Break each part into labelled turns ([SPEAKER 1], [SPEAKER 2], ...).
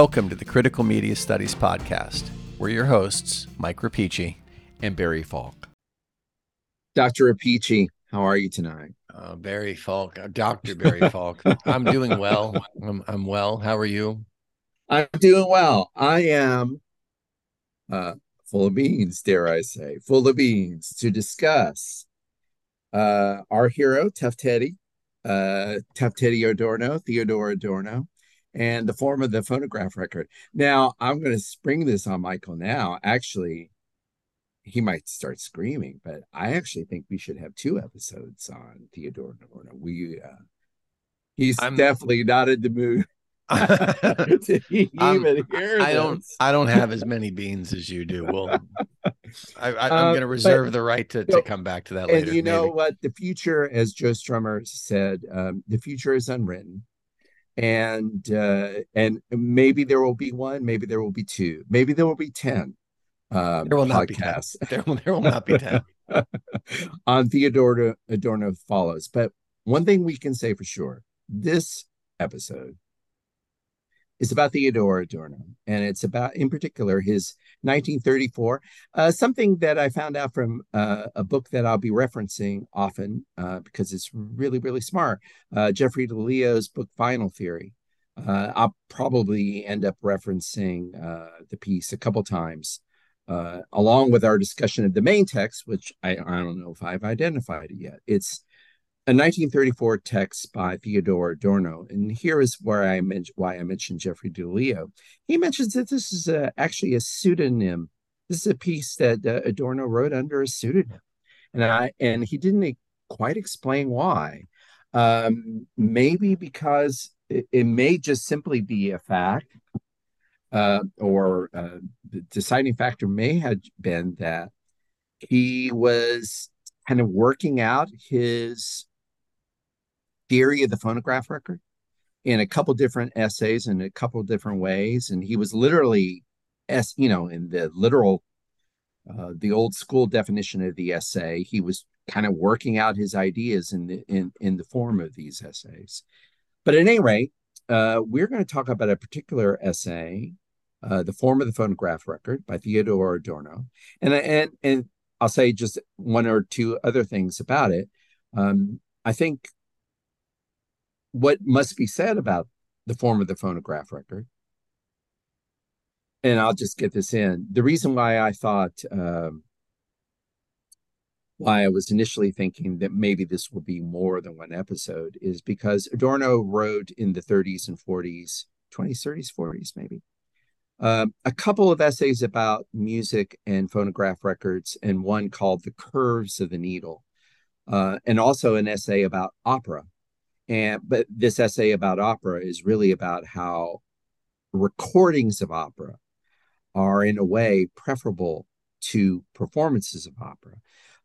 [SPEAKER 1] Welcome to the Critical Media Studies Podcast. We're your hosts, Mike Rapici
[SPEAKER 2] and Barry Falk.
[SPEAKER 3] Dr. Rapici, how are you tonight?
[SPEAKER 1] Uh, Barry Falk, uh, Dr. Barry Falk. I'm doing well. I'm, I'm well. How are you?
[SPEAKER 3] I'm doing well. I am uh, full of beans, dare I say, full of beans to discuss uh, our hero, Tough Teddy, uh, Tough Teddy Adorno, Theodore Adorno, and the form of the phonograph record. Now, I'm going to spring this on Michael now. Actually, he might start screaming, but I actually think we should have two episodes on Theodore Adorno. We, uh, he's I'm, definitely not in the mood.
[SPEAKER 1] to even hear I don't. I don't have as many beans as you do. Well, I, am going to reserve but, the right to, to come back to that later.
[SPEAKER 3] And you know maybe. what? The future, as Joe Strummer said, um, the future is unwritten and uh, and maybe there will be one, maybe there will be two, maybe there will be ten.
[SPEAKER 1] Um, there will not podcasts. be 10. There, there will not be ten.
[SPEAKER 3] on Theodore Adorno follows, but one thing we can say for sure: this episode is about Theodore Adorno, and it's about, in particular, his 1934. Uh, something that I found out from uh, a book that I'll be referencing often uh, because it's really, really smart. Uh, Jeffrey Di Leo's book, Final Theory. Uh, I'll probably end up referencing uh, the piece a couple times. along with our discussion of the main text, which I, I don't know if I've identified it yet. It's a 1934 text by Theodore Adorno, and here is where I mentioned why I mentioned Jeffrey Di Leo. He mentions that this is a, actually a pseudonym. This is a piece that uh, Adorno wrote under a pseudonym, and I and he didn't quite explain why. Um, maybe because it, it, may just simply be a fact, uh, or uh, the deciding factor may have been that he was kind of working out his theory of the phonograph record in a couple different essays in a couple different ways. And he was literally as you know in the literal uh, the old school definition of the essay he was kind of working out his ideas in the in in the form of these essays. But at any rate uh, we're going to talk about a particular essay uh, the form of the phonograph record by theodore adorno. And and and i'll say just one or two other things about it. Um, i think what must be said about the form of the phonograph record. And I'll just get this in. The reason why I thought, um, why I was initially thinking that maybe this will be more than one episode is because Adorno wrote in the 30s and 40s, 20s, 30s, 40s, maybe, um, a couple of essays about music and phonograph records, and one called The Curves of the Needle, uh, and also an essay about opera and but this essay about opera is really about how recordings of opera are in a way preferable to performances of opera.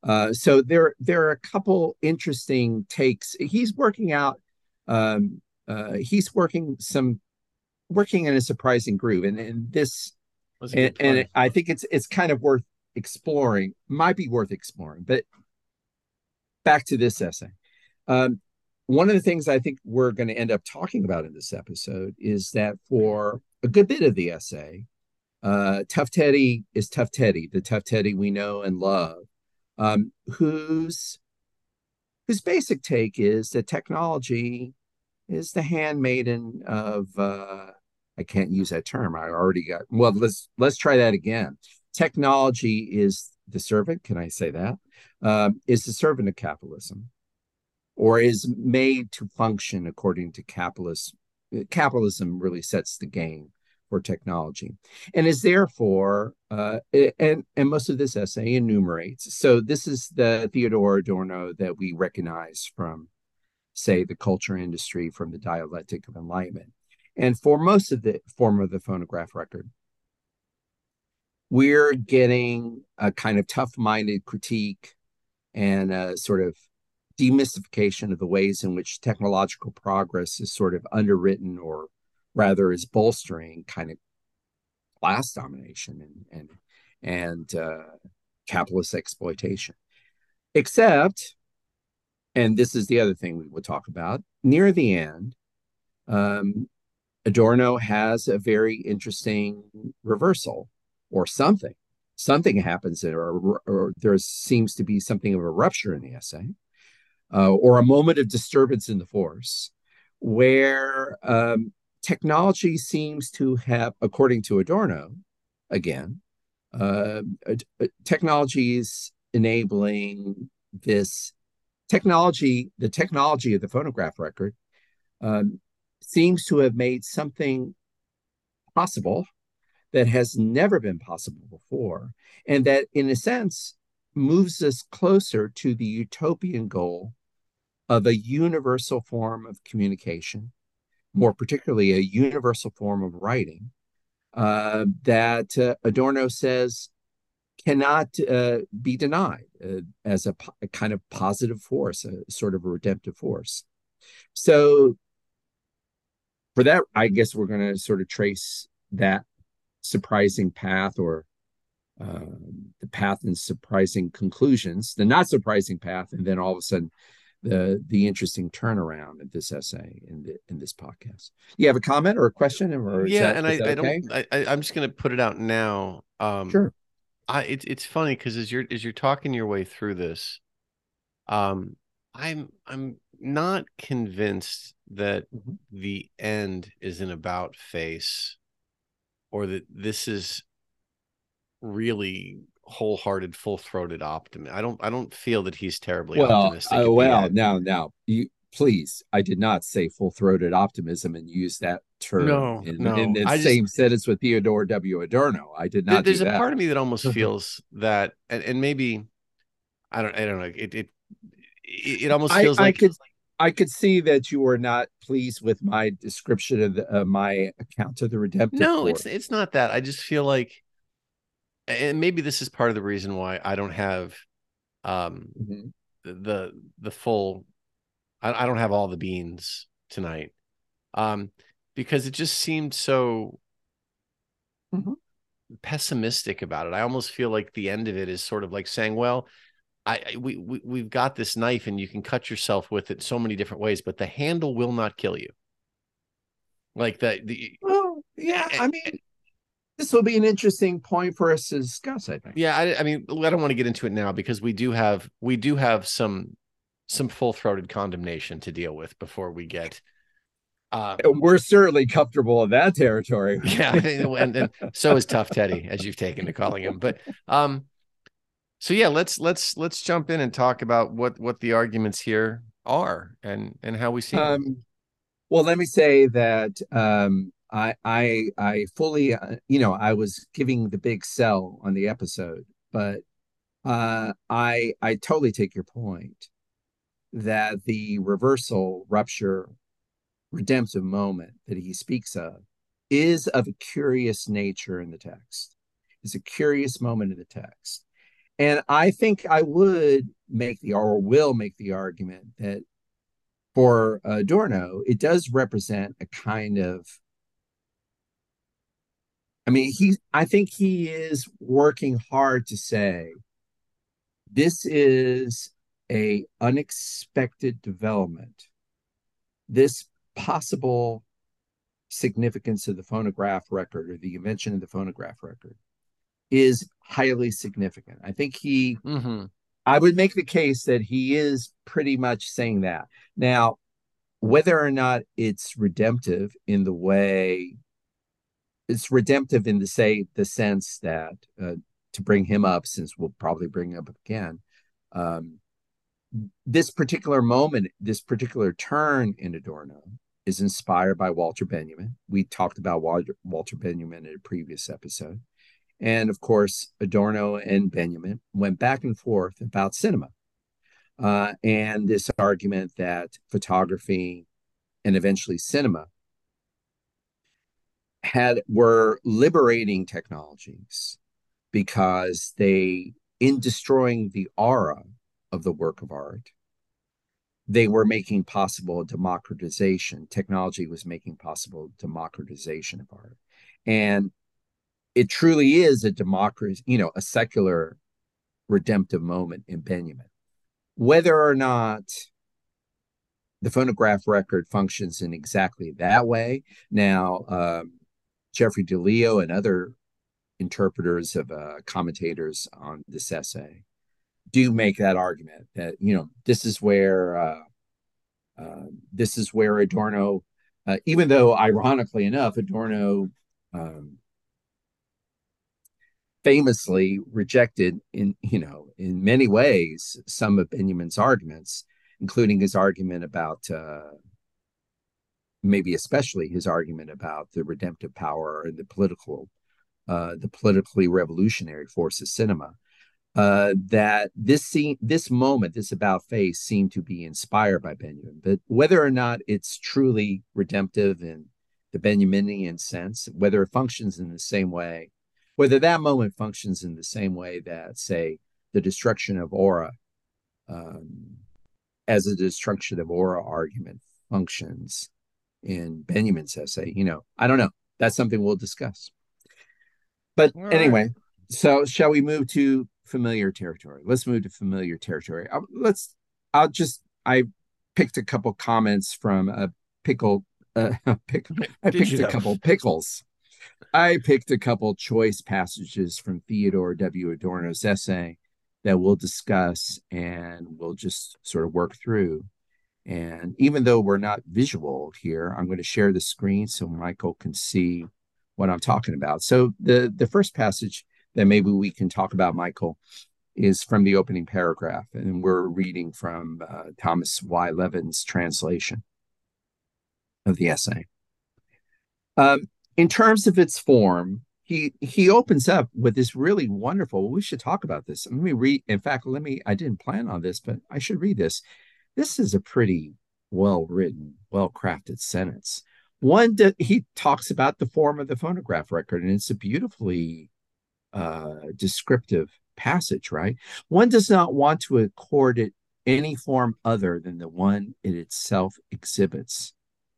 [SPEAKER 3] Uh, so there there are a couple interesting takes. He's working out. Um, uh, he's working some working in a surprising groove, and and this and, and I think it's it's kind of worth exploring. Might be worth exploring, but back to this essay. Um, one of the things I think we're going to end up talking about in this episode is that for a good bit of the essay, uh, Tough Teddy is Tough Teddy, the Tough Teddy we know and love, um, whose whose basic take is that technology is the handmaiden of uh, I can't use that term. I already got well. Let's let's try that again. Technology is the servant. Can I say that? Um, is the servant of capitalism or is made to function according to capitalist capitalism really sets the game for technology and is therefore uh, and and most of this essay enumerates. So this is the theodore adorno that we recognize from say the culture industry from the dialectic of enlightenment. And for most of the form of the phonograph record we're getting a kind of tough-minded critique and a sort of demystification of the ways in which technological progress is sort of underwritten or rather is bolstering kind of class domination and and and uh, capitalist exploitation. Except, and this is the other thing we will talk about near the end, um, Adorno has a very interesting reversal or something. Something happens there, or, or there seems to be something of a rupture in the essay, uh, or a moment of disturbance in the force, where um, technology seems to have, according to Adorno, again, uh, technologies enabling this technology, the technology of the phonograph record um, seems to have made something possible that has never been possible before, and that, in a sense, moves us closer to the utopian goal of a universal form of communication, more particularly a universal form of writing, uh, that uh, Adorno says cannot uh, be denied uh, as a, a, kind of positive force, a sort of a redemptive force. So, for that, I guess we're going to sort of trace that surprising path or uh, the path and surprising conclusions, the not surprising path, and then all of a sudden the the interesting turnaround of this essay in the in this podcast. You have a comment or a question, or
[SPEAKER 1] yeah,
[SPEAKER 3] that,
[SPEAKER 1] and I, I okay? don't. I, I'm just going to put it out now.
[SPEAKER 3] Um, sure.
[SPEAKER 1] I it's it's funny because as you're as you're talking your way through this, um, I'm I'm not convinced that mm-hmm. the end is an about face, or that this is really wholehearted, full throated optimism. I don't I don't feel that he's terribly
[SPEAKER 3] well,
[SPEAKER 1] optimistic.
[SPEAKER 3] Uh, well, now now you please, I did not say full throated optimism and use that term
[SPEAKER 1] no,
[SPEAKER 3] in,
[SPEAKER 1] no.
[SPEAKER 3] in the I same just, sentence with Theodore W. Adorno. I did not.
[SPEAKER 1] There's a
[SPEAKER 3] that.
[SPEAKER 1] part of me that almost feels that, and, and maybe I don't I don't know. It it it almost feels
[SPEAKER 3] I,
[SPEAKER 1] like
[SPEAKER 3] I could I could see that you were not pleased with my description of the, uh, my account of the redemptive.
[SPEAKER 1] No, it's it's not that. I just feel like and maybe this is part of the reason why I don't have um mm-hmm. the the full I, I, don't have all the beans tonight. Um because it just seemed so mm-hmm. pessimistic about it. I almost feel like the end of it is sort of like saying, well, I we, we we've got this knife and you can cut yourself with it so many different ways, but the handle will not kill you. Like that the
[SPEAKER 3] well, yeah, I mean this will be an interesting point for us to discuss. I think.
[SPEAKER 1] Yeah, I, I mean, I don't want to get into it now because we do have we do have some some full throated condemnation to deal with before we get.
[SPEAKER 3] Uh, We're certainly comfortable in that territory.
[SPEAKER 1] yeah, and, and so is Tough Teddy, as you've taken to calling him. But um, so yeah, let's let's let's jump in and talk about what what the arguments here are and and how we see um, them.
[SPEAKER 3] Well, let me say that um, I I I fully uh, you know I was giving the big sell on the episode, but uh, I I totally take your point that the reversal rupture redemptive moment that he speaks of is of a curious nature in the text. It's a curious moment in the text. And I think I would make the or will make the argument that for Adorno, it does represent a kind of I mean, he I think he is working hard to say this is a unexpected development. This possible significance of the phonograph record or the invention of the phonograph record is highly significant. I think he mm-hmm. I would make the case that he is pretty much saying that. Now, whether or not it's redemptive in the way it's redemptive in the say the sense that uh, to bring him up, since we'll probably bring him up again, um, this particular moment, this particular turn in Adorno is inspired by Walter Benjamin. We talked about Walter, Walter Benjamin in a previous episode. And of course, Adorno and Benjamin went back and forth about cinema uh, and this argument that photography and eventually cinema had were liberating technologies because they in destroying the aura of the work of art they were making possible democratization technology was making possible democratization of art and it truly is a democracy you know a secular redemptive moment in benjamin whether or not the phonograph record functions in exactly that way. Now, um, Jeffrey Di Leo and other interpreters of uh, commentators on this essay do make that argument that you know this is where uh, uh, this is where Adorno, uh, even though ironically enough, Adorno um, famously rejected in you know in many ways some of Benjamin's arguments, including his argument about uh, maybe especially his argument about the redemptive power and the political uh, the politically revolutionary force of cinema. Uh, that this scene, this moment, this about face seemed to be inspired by Benjamin, but whether or not it's truly redemptive in the Benjaminian sense, whether it functions in the same way, whether that moment functions in the same way that, say, the destruction of aura, um, as a destruction of aura argument functions in Benjamin's essay, you know, I don't know. That's something we'll discuss. But anyway, so shall we move to familiar territory? Let's move to familiar territory. I'll, let's. I'll just. I picked a couple comments from a pickle. Uh, pick, I picked a couple pickles. I picked a couple choice passages from Theodore W. Adorno's essay that we'll discuss and we'll just sort of work through. And even though we're not visual here, I'm going to share the screen so Michael can see what I'm talking about. So the the first passage that maybe we can talk about, Michael, is from the opening paragraph, and we're reading from uh, Thomas Y. Levin's translation of the essay. Um, in terms of its form, he he opens up with this really wonderful. we should talk about this. Let me read. In fact, let me. I didn't plan on this, but I should read this. This is a pretty well written, well crafted sentence. One that he talks about the form of the phonograph record, and it's a beautifully uh, descriptive passage, right? One does not want to accord it any form other than the one it itself exhibits.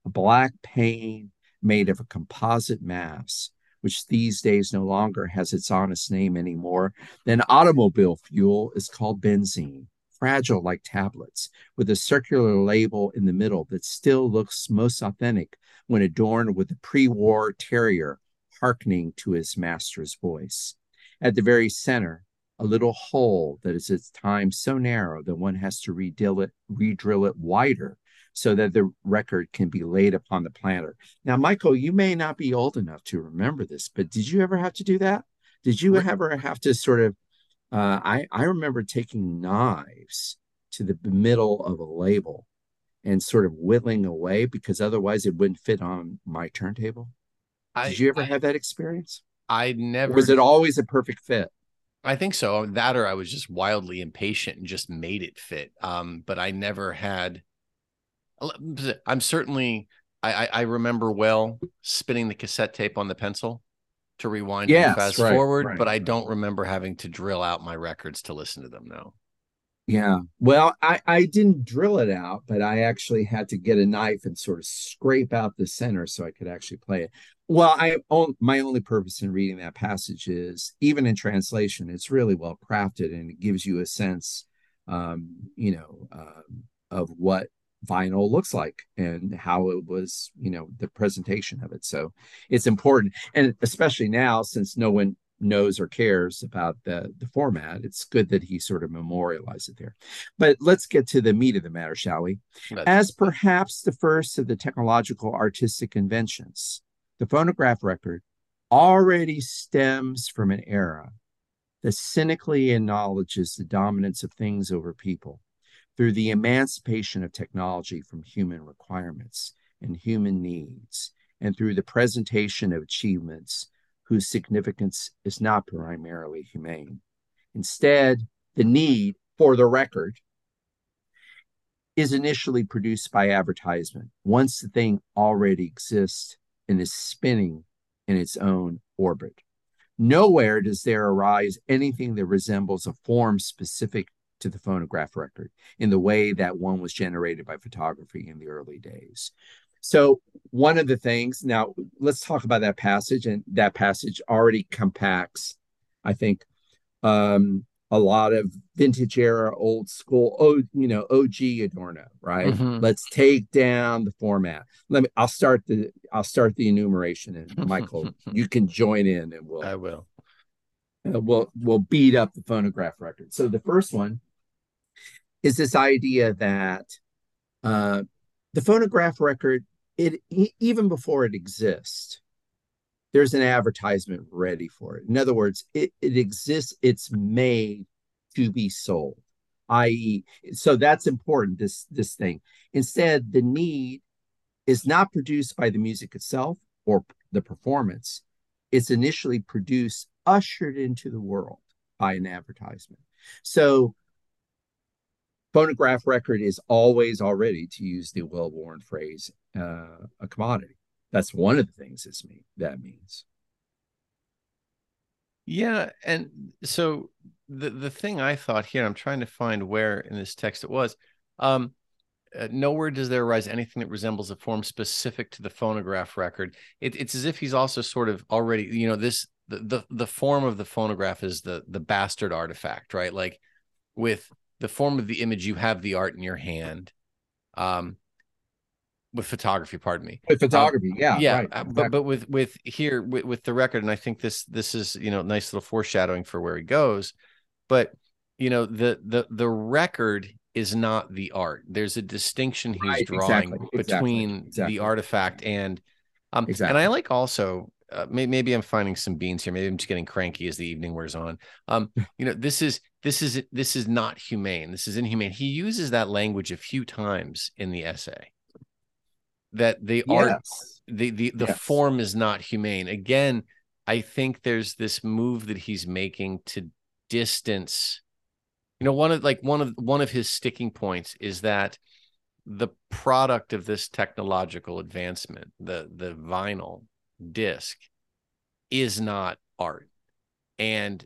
[SPEAKER 3] A black pane made of a composite mass, which these days no longer has its honest name anymore, then automobile fuel is called benzene fragile like tablets, with a circular label in the middle that still looks most authentic when adorned with the pre war terrier hearkening to his master's voice. At the very center, a little hole that is at times so narrow that one has to redrill it, redrill it wider so that the record can be laid upon the platter. Now, Michael, you may not be old enough to remember this, but did you ever have to do that? Did you ever have to sort of uh, I I remember taking knives to the middle of a label and sort of whittling away because otherwise it wouldn't fit on my turntable. I, Did you ever I, have that experience?
[SPEAKER 1] I never.
[SPEAKER 3] Or was it always a perfect fit?
[SPEAKER 1] I think so. That or I was just wildly impatient and just made it fit. Um, but I never had. I'm certainly. I, I remember well spinning the cassette tape on the pencil to rewind yes, and fast right, forward, right, but I don't remember having to drill out my records to listen to them now.
[SPEAKER 3] Yeah. Well, I, I didn't drill it out, but I actually had to get a knife and sort of scrape out the center so I could actually play it. Well, I my only purpose in reading that passage is even in translation, it's really well crafted and it gives you a sense, um, you know, uh, of what vinyl looks like and how it was, you know, the presentation of it. So it's important. And especially now, since no one knows or cares about the, the format, it's good that he sort of memorialized it there. But let's get to the meat of the matter, shall we? As perhaps the first of the technological artistic inventions, the phonograph record already stems from an era that cynically acknowledges the dominance of things over people through the emancipation of technology from human requirements and human needs, and through the presentation of achievements whose significance is not primarily humane. Instead, the need for the record is initially produced by advertisement once the thing already exists and is spinning in its own orbit. Nowhere does there arise anything that resembles a form specific to the phonograph record in the way that one was generated by photography in the early days. So, one of the things now, let's talk about that passage, and that passage already compacts, I think, um, a lot of vintage era, old school, oh, you know, OG Adorno, right? Mm-hmm. Let's take down the format. Let me. I'll start the. I'll start the enumeration, and Michael, you can join in, and we'll.
[SPEAKER 1] I will.
[SPEAKER 3] Uh, we'll we'll beat up the phonograph record. So the first one is this idea that uh, the phonograph record, it even before it exists, there's an advertisement ready for it. In other words, it, it exists, it's made to be sold, i.e., so that's important, this, this thing. Instead, the need is not produced by the music itself or the performance. It's initially produced, ushered into the world by an advertisement. So phonograph record is always already, to use the well-worn phrase, uh, a commodity. That's one of the things this mean that means.
[SPEAKER 1] Yeah, and so the the thing I thought here, I'm trying to find where in this text it was. Um, uh, nowhere does there arise anything that resembles a form specific to the phonograph record. It, it's as if he's also sort of already, you know, this the, the the form of the phonograph is the the bastard artifact, right? Like with the form of the image, you have the art in your hand. Um, with photography pardon me
[SPEAKER 3] with photography um,
[SPEAKER 1] yeah
[SPEAKER 3] yeah
[SPEAKER 1] right, exactly. but but with with here with, with the record and i think this this is you know nice little foreshadowing for where he goes but you know the the the record is not the art there's a distinction he's right, drawing exactly, between exactly, the artifact and um and i like also uh, maybe, maybe i'm finding some beans here. Maybe i'm just getting cranky as the evening wears on. Um you know this is this is this is not humane. This is inhumane. He uses that language a few times in the essay. That the yes. art the the, the yes. form is not humane. Again i think there's this move that he's making to distance. You know one of like one of one of his sticking points is that the product of this technological advancement the the vinyl disc is not art and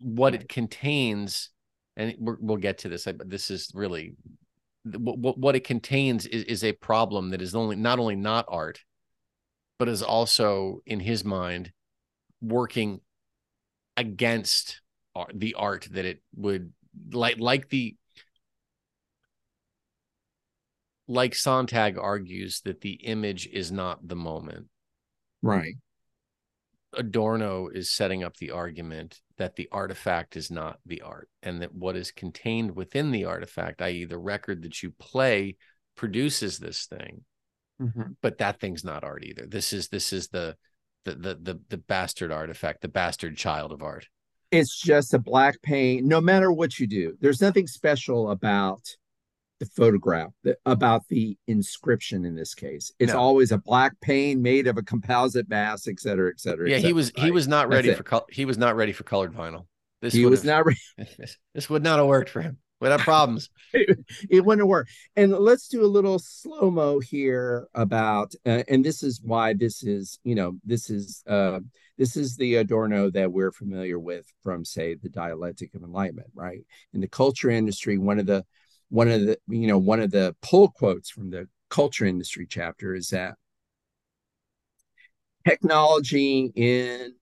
[SPEAKER 1] what it contains and we will get to this but this is really what, what it contains is, is a problem that is only not only not art, but is also in his mind working against art, the art that it would like like the like Sontag argues that the image is not the moment.
[SPEAKER 3] Right.
[SPEAKER 1] Adorno is setting up the argument that the artifact is not the art and that what is contained within the artifact, i.e., the record that you play, produces this thing. Mm-hmm. But that thing's not art either. This is this is the the the the, the bastard artifact, the bastard child of art.
[SPEAKER 3] It's just a black paint. No matter what you do, there's nothing special about the photograph the, about the inscription in this case. It's no. always a black pane made of a composite mass et cetera et cetera
[SPEAKER 1] yeah
[SPEAKER 3] et
[SPEAKER 1] cetera, he was right? he was not ready That's for color he was not ready for colored vinyl.
[SPEAKER 3] This he was not ready
[SPEAKER 1] this would not have worked for him. Would have problems.
[SPEAKER 3] It, it, wouldn't work and let's do a little slow mo here about uh, and this is why this is you know this is uh this is the adorno that we're familiar with from say the dialectic of enlightenment right? In the culture industry one of the one of the you know one of the pull quotes from the culture industry chapter is that technology in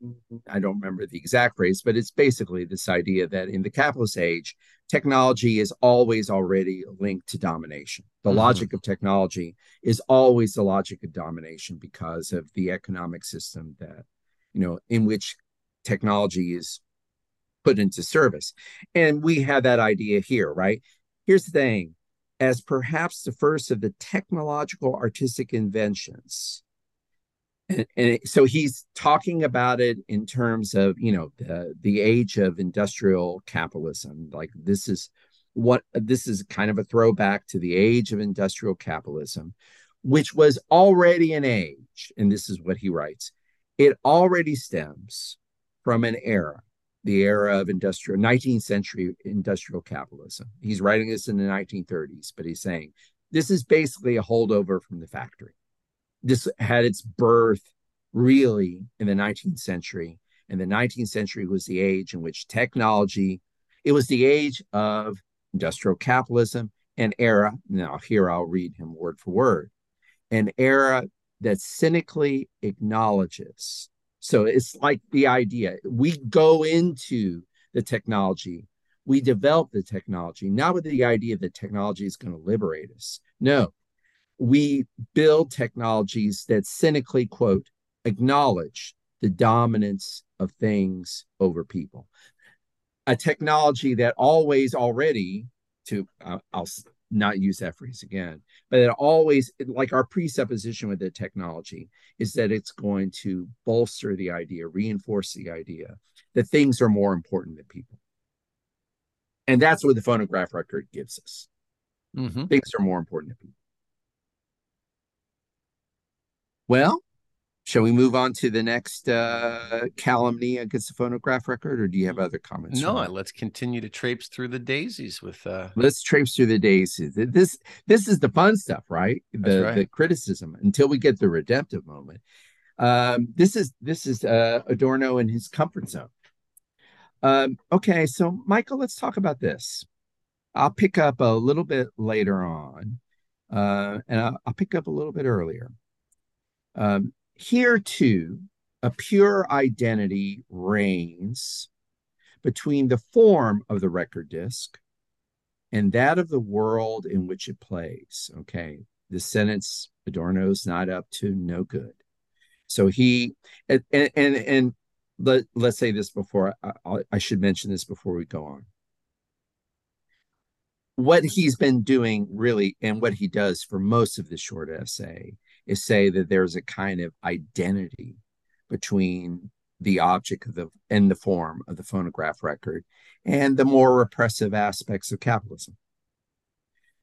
[SPEAKER 3] i don't remember the exact phrase but it's basically this idea that in the capitalist age technology is always already linked to domination. The mm-hmm. logic of technology is always the logic of domination because of the economic system that you know in which technology is put into service. And we have that idea here right Here's the thing as perhaps the first of the technological artistic inventions. And, and so he's talking about it in terms of, you know, the, the age of industrial capitalism. Like this is what this is kind of a throwback to the age of industrial capitalism, which was already an age. And this is what he writes it already stems from an era the era of industrial 19th century industrial capitalism. He's writing this in the 1930s, but he's saying this is basically a holdover from the factory. This had its birth really in the 19th century. And the 19th century was the age in which technology, it was the age of industrial capitalism, an era. Now, here I'll read him word for word an era that cynically acknowledges so it's like the idea we go into the technology we develop the technology not with the idea that technology is going to liberate us. No, we build technologies that cynically quote acknowledge the dominance of things over people. A technology that always already to uh, I'll not use that phrase again, but it always like our presupposition with the technology is that it's going to bolster the idea, reinforce the idea that things are more important than people. And that's what the phonograph record gives us. Mm-hmm. Things are more important than people. Well, shall we move on to the next uh, calumny against the phonograph record, or do you have other comments?
[SPEAKER 1] No, let's continue to traipse through the daisies with. Uh...
[SPEAKER 3] Let's traipse through the daisies. This this is the fun stuff, right? The right. the criticism until we get the redemptive moment. Um, this is this is uh, Adorno in his comfort zone. Um, okay, so Michael, let's talk about this. I'll pick up a little bit later on, uh, and I'll, I'll pick up a little bit earlier. Um, here too, a pure identity reigns between the form of the record disc and that of the world in which it plays. Okay, the sentence Adorno's not up to no good. So he and and and, let, let's say this before I, I should mention this before we go on. What he's been doing really, and what he does for most of the short essay, is say that there's a kind of identity between the object of the and the form of the phonograph record and the more repressive aspects of capitalism.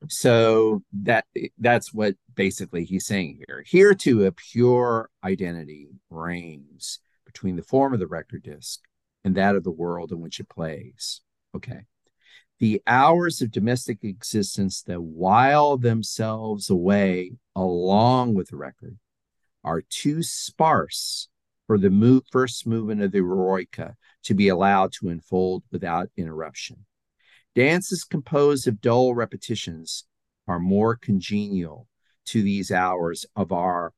[SPEAKER 3] So that that's what basically he's saying here. Here to a pure identity reigns between the form of the record disc and that of the world in which it plays. Okay the hours of domestic existence that while themselves away along with the record are too sparse for the move, first movement of the eroica to be allowed to unfold without interruption. Dances composed of dull repetitions are more congenial to these hours of our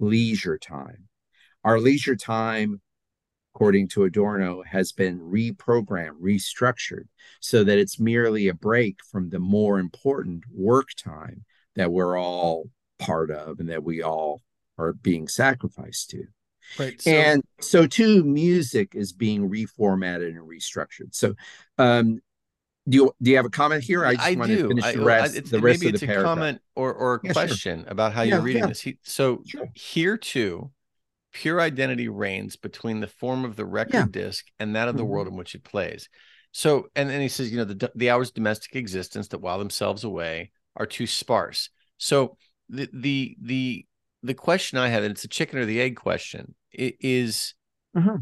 [SPEAKER 3] leisure time. Our leisure time according to Adorno, has been reprogrammed, restructured, so that it's merely a break from the more important work time that we're all part of and that we all are being sacrificed to. Right. So, and so too, music is being reformatted and restructured. So um do you do you have a comment here?
[SPEAKER 1] I just I want do. to finish the rest, I, the rest maybe of the it's paragraph. a comment or, or a yeah, question sure. about how yeah, you're reading yeah. this. He, so sure. here too, pure identity reigns between the form of the record yeah. disc and that of the mm-hmm. world in which it plays. So, and then he says, you know, the the hours domestic existence that while themselves away are too sparse. So the the the the question I have, and it's a chicken or the egg question, is mm-hmm.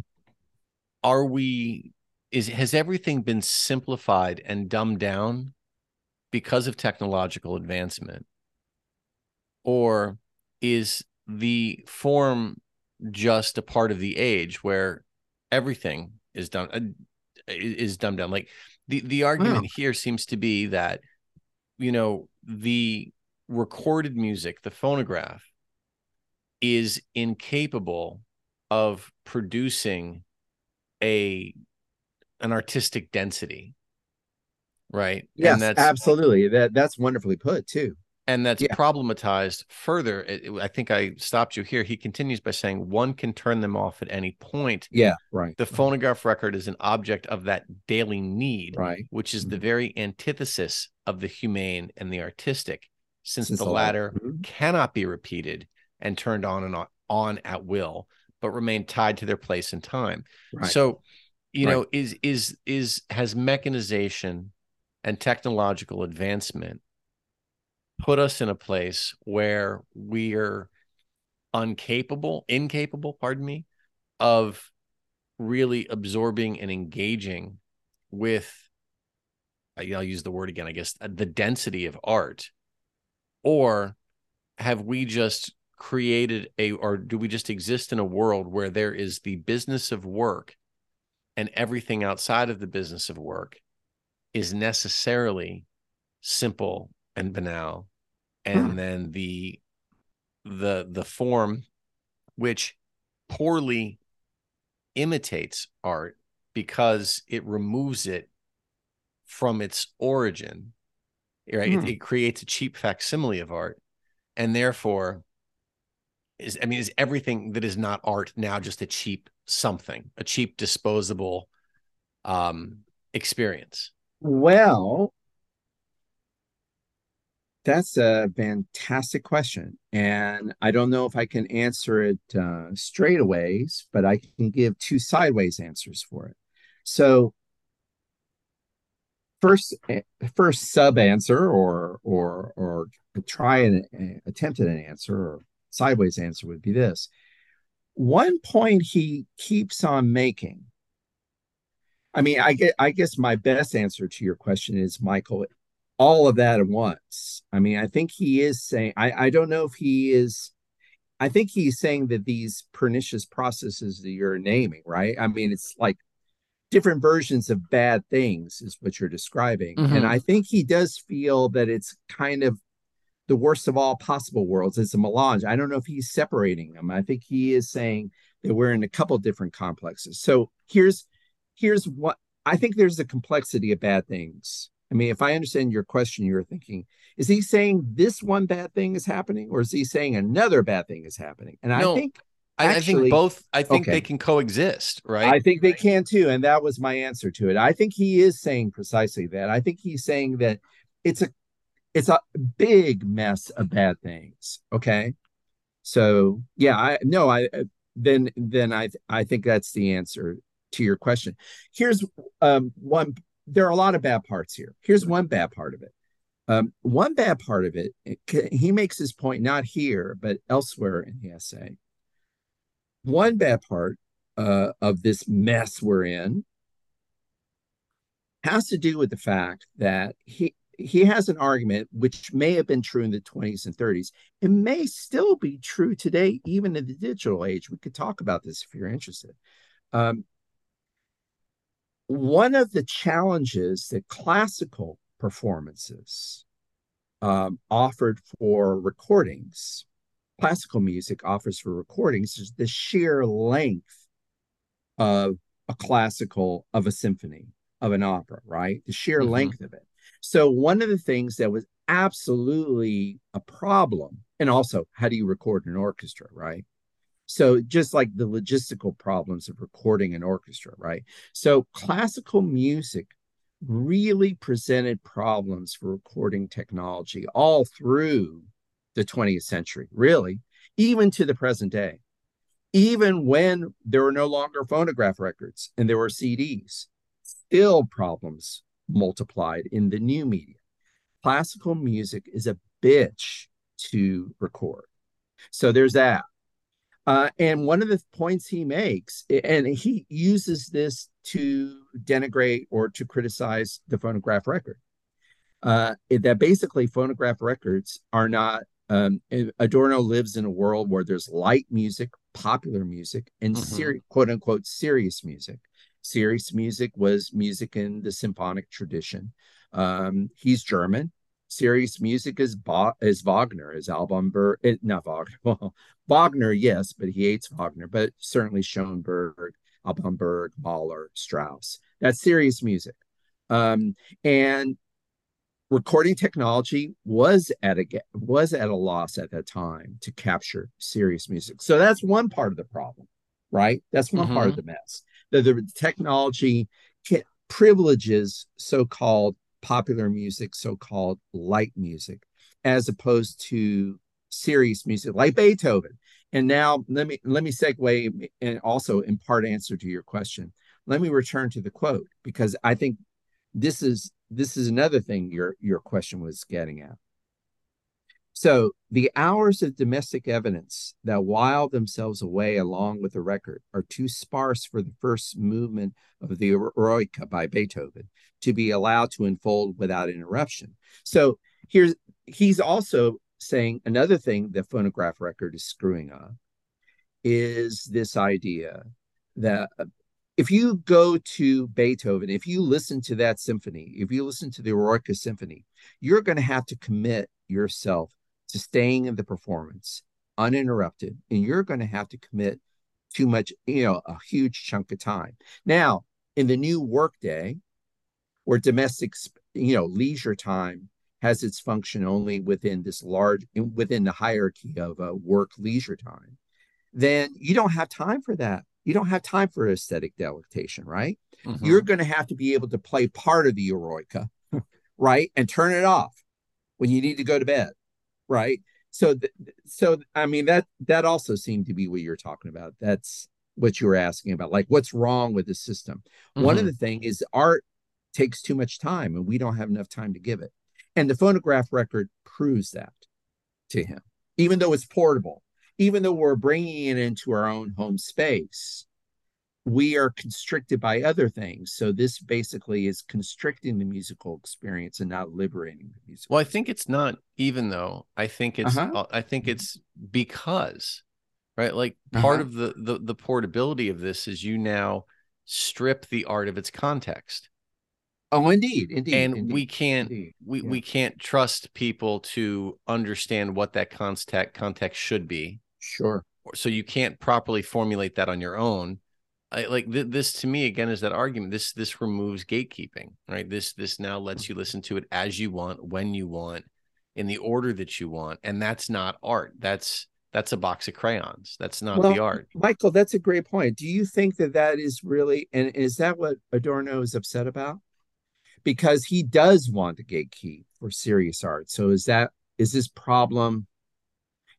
[SPEAKER 1] are we is has everything been simplified and dumbed down because of technological advancement? Or is the form just a part of the age where everything is done uh, is dumbed down. Like the the argument wow. here seems to be that you know the recorded music, the phonograph, is incapable of producing a an artistic density right
[SPEAKER 3] yes and that's absolutely that that's wonderfully put too
[SPEAKER 1] and that's yeah. problematized further it, i think i stopped you here he continues by saying one can turn them off at any point
[SPEAKER 3] yeah right
[SPEAKER 1] the phonograph record is an object of that daily need
[SPEAKER 3] right
[SPEAKER 1] which is mm-hmm. the very antithesis of the humane and the artistic since, since the, the latter mm-hmm. cannot be repeated and turned on and on, on at will but remain tied to their place and time right. so you right. know is is is has mechanization and technological advancement put us in a place where we're incapable, incapable, pardon me, of really absorbing and engaging with I'll use the word again, I guess, the density of art? Or have we just created a, or do we just exist in a world where there is the business of work and everything outside of the business of work is necessarily simple and banal and hmm. then the the the form which poorly imitates art because it removes it from its origin, right? Hmm. It, it creates a cheap facsimile of art, and therefore is I mean, is everything that is not art now just a cheap something, a cheap disposable um experience?
[SPEAKER 3] Well, that's a fantastic question. And I don't know if I can answer it uh, straightaways, but I can give two sideways answers for it. So, first, eh, first sub answer or or or try and uh, attempt at an answer or sideways answer would be this. One point he keeps on making. I mean, I get I guess my best answer to your question is Michael, all of that at once. I mean, I think he is saying, I, I don't know if he is, I think he's saying that these pernicious processes that you're naming, right? I mean, it's like different versions of bad things, is what you're describing. Mm-hmm. And I think he does feel that it's kind of the worst of all possible worlds. It's a melange. I don't know if he's separating them. I think he is saying that we're in a couple different complexes. So here's here's what I think there's a complexity of bad things I mean, if I understand your question, you're thinking, is he saying this one bad thing is happening, or is he saying another bad thing is happening? And no, I think
[SPEAKER 1] actually, I think both. I think okay. they can coexist, right?
[SPEAKER 3] I think they can too, and that was my answer to it. I think he is saying precisely that. I think he's saying that it's a it's a big mess of bad things. Okay, so yeah, I no, I then then I I think that's the answer to your question. Here's um, one there are a lot of bad parts here. Here's one bad part of it. Um, one bad part of it, he makes his point not here, but elsewhere in the essay. One bad part uh, of this mess we're in has to do with the fact that he he has an argument which may have been true in the 20s and 30s. It may still be true today, even in the digital age. We could talk about this if you're interested. Um, one of the challenges that classical performances um, offered for recordings, classical music offers for recordings, is the sheer length of a classical, of a symphony, of an opera, right? The sheer mm-hmm. length of it. So, one of the things that was absolutely a problem, and also how do you record an orchestra, right? So just like the logistical problems of recording an orchestra, right? So classical music really presented problems for recording technology all through the 20th century, really, even to the present day. Even when there were no longer phonograph records and there were CDs, still problems multiplied in the new media. Classical music is a bitch to record. So there's that. Uh, and one of the points he makes, and he uses this to denigrate or to criticize the phonograph record, uh, that basically phonograph records are not. Um, Adorno lives in a world where there's light music, popular music, and mm-hmm. quote unquote serious music. Serious music was music in the symphonic tradition. Um, he's German serious music is is Wagner, is Alban Berg, eh, not Wagner. Well, Wagner, yes, but he hates Wagner, but certainly Schoenberg, Alban Berg, Mahler, Strauss. That's serious music. Um, and recording technology was at a was at a loss at that time to capture serious music. So that's one part of the problem, right? That's one mm-hmm. part of mm-hmm. the mess. The, the technology privileges so-called popular music, so-called light music, as opposed to serious music like Beethoven. And now let me let me segue and also in part answer to your question. Let me return to the quote because I think this is this is another thing your your question was getting at. So the hours of domestic evidence that while themselves away along with the record are too sparse for the first movement of the Eroica by Beethoven to be allowed to unfold without interruption. So here's he's also saying another thing the phonograph record is screwing up is this idea that uh, if you go to Beethoven, if you listen to that symphony, if you listen to the Eroica symphony, you're going to have to commit yourself to staying in the performance uninterrupted and you're going to have to commit too much you know a huge chunk of time now in the new workday where domestic, you know, leisure time has its function only within this large, within the hierarchy of uh, work leisure time, then you don't have time for that. You don't have time for aesthetic delectation, right? Mm-hmm. You're going to have to be able to play part of the eroica, right? And turn it off when you need to go to bed, right? So, th- so I mean that that also seemed to be what you're talking about. That's what you were asking about, like what's wrong with the system. Mm-hmm. One of mm-hmm. the things is art takes too much time, and we don't have enough time to give it. And the phonograph record proves that to him, even though it's portable, even though we're bringing it into our own home space we are constricted by other things. So this basically is constricting the musical experience and not liberating the music.
[SPEAKER 1] Well, I think it's not even though. I think it's uh-huh. Uh, I think it's because right like part uh-huh. of the, the the portability of this is you now strip the art of its context.
[SPEAKER 3] Oh, indeed, indeed,
[SPEAKER 1] and
[SPEAKER 3] indeed,
[SPEAKER 1] we can't indeed. we yeah. we can't trust people to understand what that context context should be.
[SPEAKER 3] Sure.
[SPEAKER 1] So you can't properly formulate that on your own I, like th- this to me again is that argument. This this removes gatekeeping, right? This this now mm. lets you listen to it as you want, when you want, in the order that you want, and that's not art. That's that's a box of crayons. That's not well, the art.
[SPEAKER 3] Michael, that's a great point. Do you think that that is really, and is that what Adorno is upset about? Because he does want to gatekeep for serious art. So is that is this problem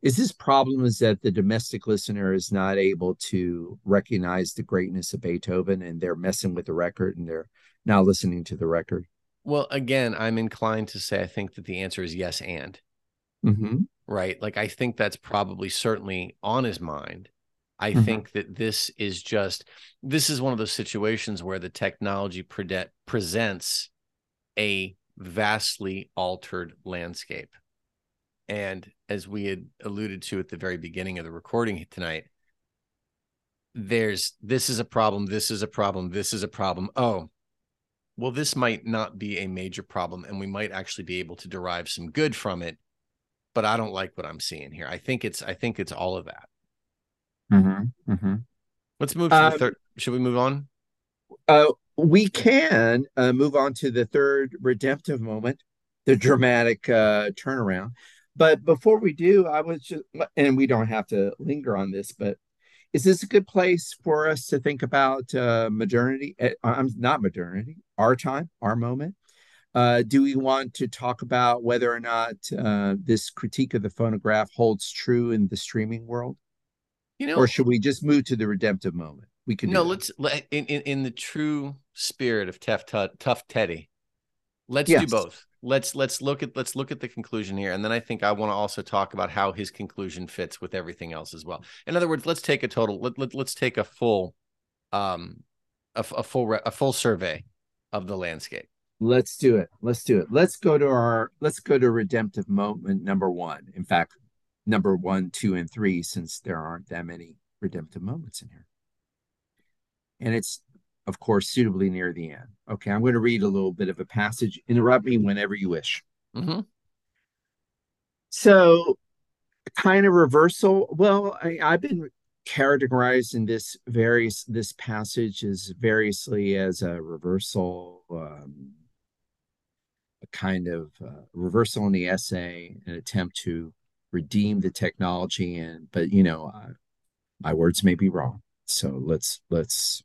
[SPEAKER 3] is this problem is that the domestic listener is not able to recognize the greatness of Beethoven and they're messing with the record and they're now listening to the record?
[SPEAKER 1] Well, again, I'm inclined to say I think that the answer is yes and.
[SPEAKER 3] Mm-hmm.
[SPEAKER 1] Right. Like I think that's probably certainly on his mind. I mm-hmm. think that this is just this is one of those situations where the technology pre- presents a vastly altered landscape. And as we had alluded to at the very beginning of the recording tonight, there's this is a problem, this is a problem, this is a problem. Oh, well, this might not be a major problem, and we might actually be able to derive some good from it. But I don't like what I'm seeing here. I think it's I think it's all of that.
[SPEAKER 3] Mm-hmm, mm-hmm.
[SPEAKER 1] Let's move to um, the third. Should we move on?
[SPEAKER 3] Uh, we can uh, move on to the third redemptive moment, the dramatic uh, turnaround. But before we do, I was just, and we don't have to linger on this, but is this a good place for us to think about uh, modernity? Eh, I'm not modernity, our time, our moment. Uh, do we want to talk about whether or not uh, this critique of the phonograph holds true in the streaming world? You know, or should we just move to the redemptive moment? We can.
[SPEAKER 1] No, let's in, in in the true spirit of tough tough Teddy. Let's
[SPEAKER 3] yes.
[SPEAKER 1] do both let's let's look at let's look at the conclusion here and then i think i want to also talk about how his conclusion fits with everything else as well. In other words let's take a total let, let, let's take a full um a, a full a full survey of the landscape.
[SPEAKER 3] Let's do it. Let's do it. Let's go to our let's go to redemptive moment number one. In fact number one two and three since there aren't that many redemptive moments in here. And it's of course, suitably near the end. Okay, I'm going to read a little bit of a passage. Interrupt me whenever you wish.
[SPEAKER 1] Mm-hmm.
[SPEAKER 3] So, kind of reversal. Well, I, I've been categorized in this various this passage as variously as a reversal, um, a kind of uh, reversal in the essay, an attempt to redeem the technology, and but you know, uh, my words may be wrong. So let's let's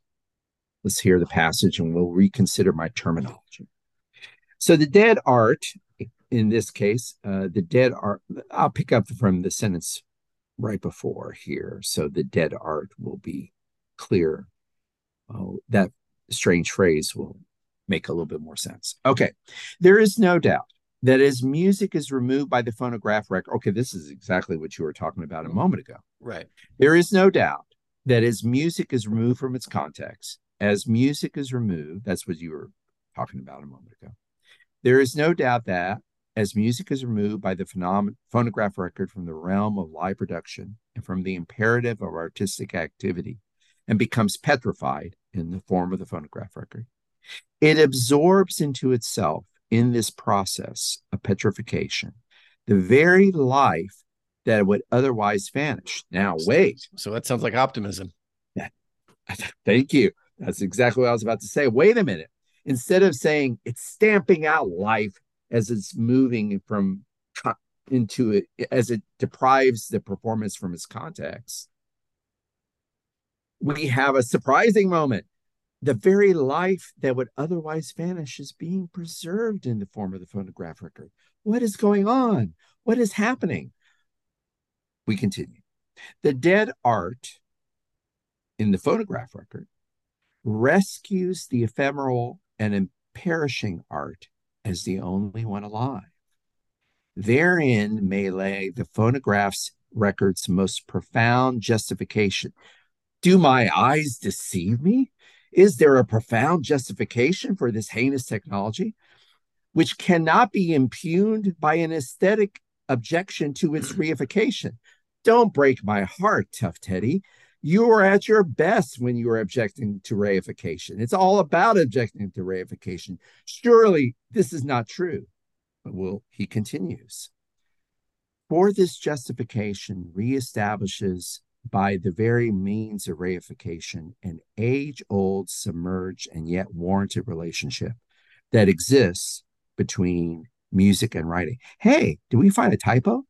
[SPEAKER 3] Let's hear the passage and we'll reconsider my terminology. So, the dead art, in this case, uh, the dead art, I'll pick up from the sentence right before here. So, the dead art will be clear. Oh, that strange phrase will make a little bit more sense. Okay. There is no doubt that as music is removed by the phonograph record, okay, this is exactly what you were talking about a moment ago.
[SPEAKER 1] Right.
[SPEAKER 3] There is no doubt that as music is removed from its context, as music is removed, that's what you were talking about a moment ago. There is no doubt that as music is removed by the phenom- phonograph record from the realm of live production and from the imperative of artistic activity and becomes petrified in the form of the phonograph record, it absorbs into itself in this process of petrification the very life that would otherwise vanish. Now, wait.
[SPEAKER 1] So that sounds like optimism.
[SPEAKER 3] Thank you. That's exactly what I was about to say. Wait a minute. Instead of saying it's stamping out life as it's moving from into it, as it deprives the performance from its context, we have a surprising moment. The very life that would otherwise vanish is being preserved in the form of the phonograph record. What is going on? What is happening? We continue. The dead art in the phonograph record rescues the ephemeral and perishing art as the only one alive. Therein may lay the phonograph's record's most profound justification. Do my eyes deceive me? Is there a profound justification for this heinous technology, which cannot be impugned by an aesthetic objection to its reification? Don't break my heart, Tough Teddy. You are at your best when you are objecting to reification. It's all about objecting to reification. Surely this is not true. But will he continues. For this justification reestablishes by the very means of reification an age-old, submerged, and yet warranted relationship that exists between music and writing. Hey, did we find a typo?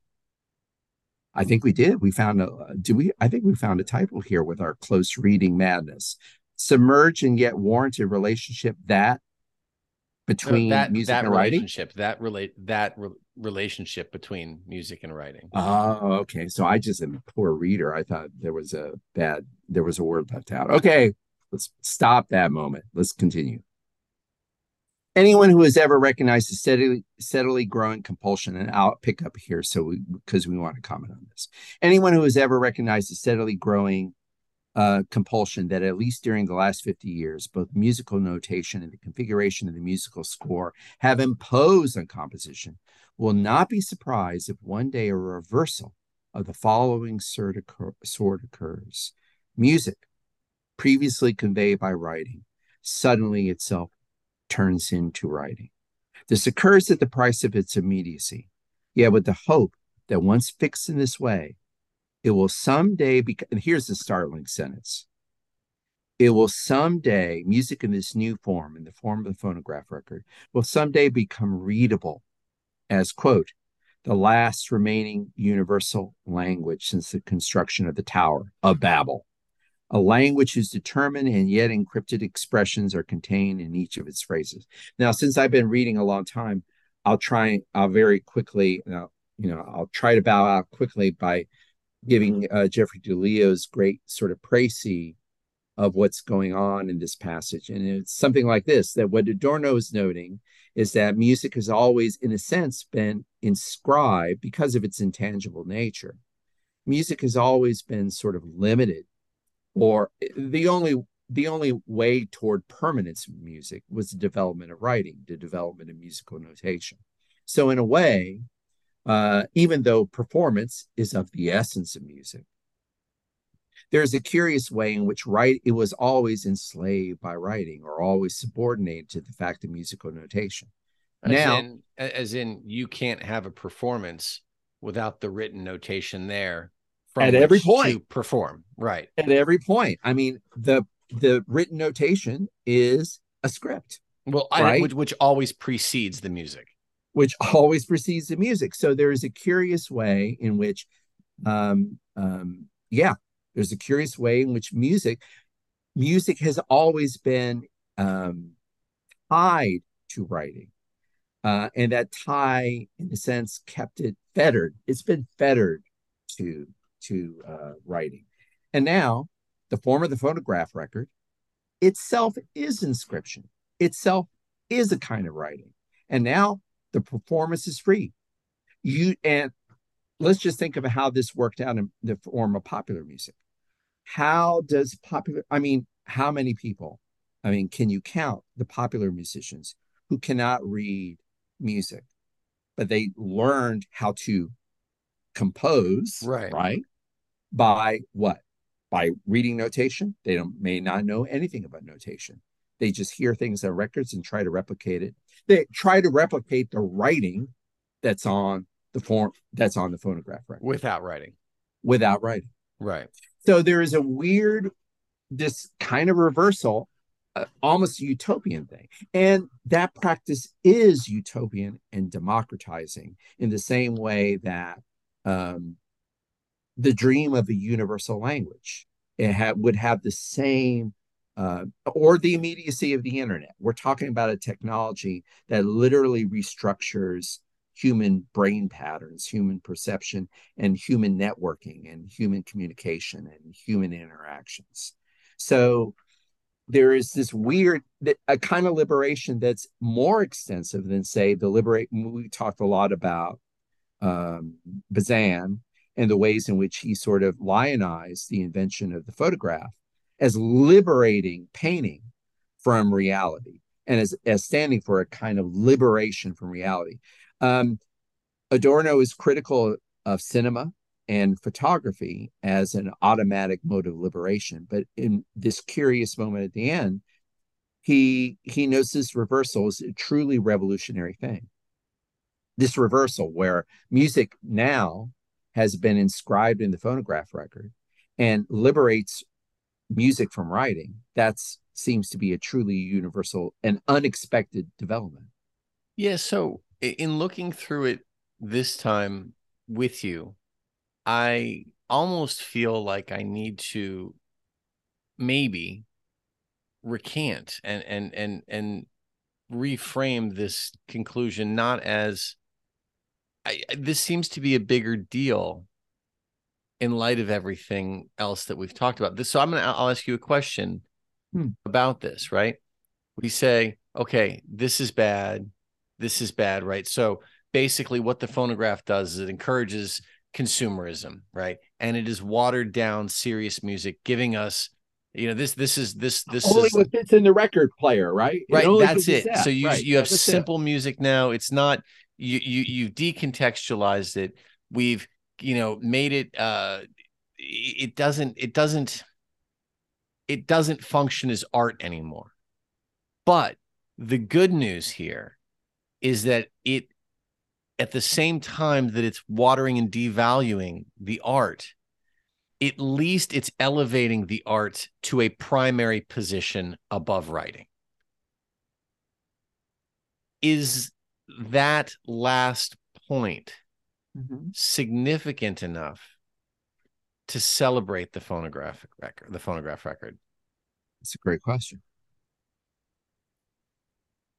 [SPEAKER 3] I think we did. We found a uh, do we I think we found a title here with our close reading madness. Submerged and yet warranted relationship that between no, that, music
[SPEAKER 1] that
[SPEAKER 3] and
[SPEAKER 1] relationship,
[SPEAKER 3] writing?
[SPEAKER 1] That relate that re- relationship between music and writing.
[SPEAKER 3] Oh, okay. So I just am a poor reader. I thought there was a bad there was a word left out. Okay, let's stop that moment. Let's continue. Anyone who has ever recognized a steadily steadily growing compulsion, and I'll pick up here so we because we want to comment on this. Anyone who has ever recognized a steadily growing uh, compulsion that at least during the last 50 years, both musical notation and the configuration of the musical score have imposed on composition will not be surprised if one day a reversal of the following sort, occur- sort occurs. Music, previously conveyed by writing, suddenly itself turns into writing. This occurs at the price of its immediacy, yet with the hope that once fixed in this way, it will someday be, and here's the startling sentence. It will someday, music in this new form, in the form of the phonograph record, will someday become readable as, quote, the last remaining universal language since the construction of the Tower of Babel, a language whose determined and yet encrypted expressions are contained in each of its phrases. Now, since I've been reading a long time, I'll try, I'll very quickly, you know, you know I'll try to bow out quickly by giving uh, Jeffrey Di Leo's great sort of précis of what's going on in this passage. And it's something like this that what Adorno is noting is that music has always, in a sense, been inscribed because of its intangible nature. Music has always been sort of limited, or the only the only way toward permanence of music was the development of writing, the development of musical notation. So, in a way, uh, even though performance is of the essence of music. There's a curious way in which write it was always enslaved by writing or always subordinated to the fact of musical notation.
[SPEAKER 1] As now, in, as in, you can't have a performance without the written notation there
[SPEAKER 3] at every point
[SPEAKER 1] perform right
[SPEAKER 3] at every point. I mean the the written notation is a script.
[SPEAKER 1] Well, right? Which, which always precedes the music
[SPEAKER 3] which always precedes the music. So there is a curious way in which, um, um, yeah, there's a curious way in which music, music has always been um, tied to writing, uh, and that tie, in a sense, kept it fettered. It's been fettered to to uh, writing, and now the form of the phonograph record itself is inscription. Itself is a kind of writing, and now the performance is free. You and let's just think of how this worked out in the form of popular music. How does popular, I mean, how many people, I mean, can you count the popular musicians who cannot read music, but they learned how to compose,
[SPEAKER 1] right?
[SPEAKER 3] Right. By what? By reading notation. They don't may not know anything about notation. They just hear things on records and try to replicate it they try to replicate the writing that's on the form that's on the phonograph record
[SPEAKER 1] without writing
[SPEAKER 3] without writing
[SPEAKER 1] right
[SPEAKER 3] so there is a weird this kind of reversal uh, almost a utopian thing. And that practice is utopian and democratizing in the same way that um, the dream of a universal language it ha- would have the same uh, or the immediacy of the internet. We're talking about a technology that literally restructures human brain patterns, human perception, and human networking, and human communication, and human interactions. So there is this weird, a kind of liberation that's more extensive than, say, the liberate. We talked a lot about um, Bazin and the ways in which he sort of lionized the invention of the photograph as liberating painting from reality and as, as standing for a kind of liberation from reality. Um, Adorno is critical of cinema and photography as an automatic mode of liberation, but in this curious moment at the end, he he knows this reversal is a truly revolutionary thing. This reversal, where music now has been inscribed in the phonograph record and liberates music from writing, that seems to be a truly universal and unexpected development.
[SPEAKER 1] Yeah. So, in looking through it this time with you, I almost feel like I need to maybe recant and and and and reframe this conclusion not as I, this seems to be a bigger deal in light of everything else that we've talked about. This, so I'm gonna I'll ask you a question hmm. about this. Right? We say, okay, this is bad, this is bad, right? So basically, what the phonograph does is it encourages consumerism, right? And it is watered down serious music, giving us you know this this is this this
[SPEAKER 3] only
[SPEAKER 1] is
[SPEAKER 3] what fits in the record player right
[SPEAKER 1] right that's it so you right. you have that's simple it. music now it's not you you you decontextualized it. We've you know made it uh it doesn't it doesn't it doesn't function as art anymore. But the good news here is that it at the same time that it's watering and devaluing the art at least it's elevating the art to a primary position above writing. Is that last point mm-hmm. significant enough to celebrate the phonographic record, the phonograph record?
[SPEAKER 3] It's a great question.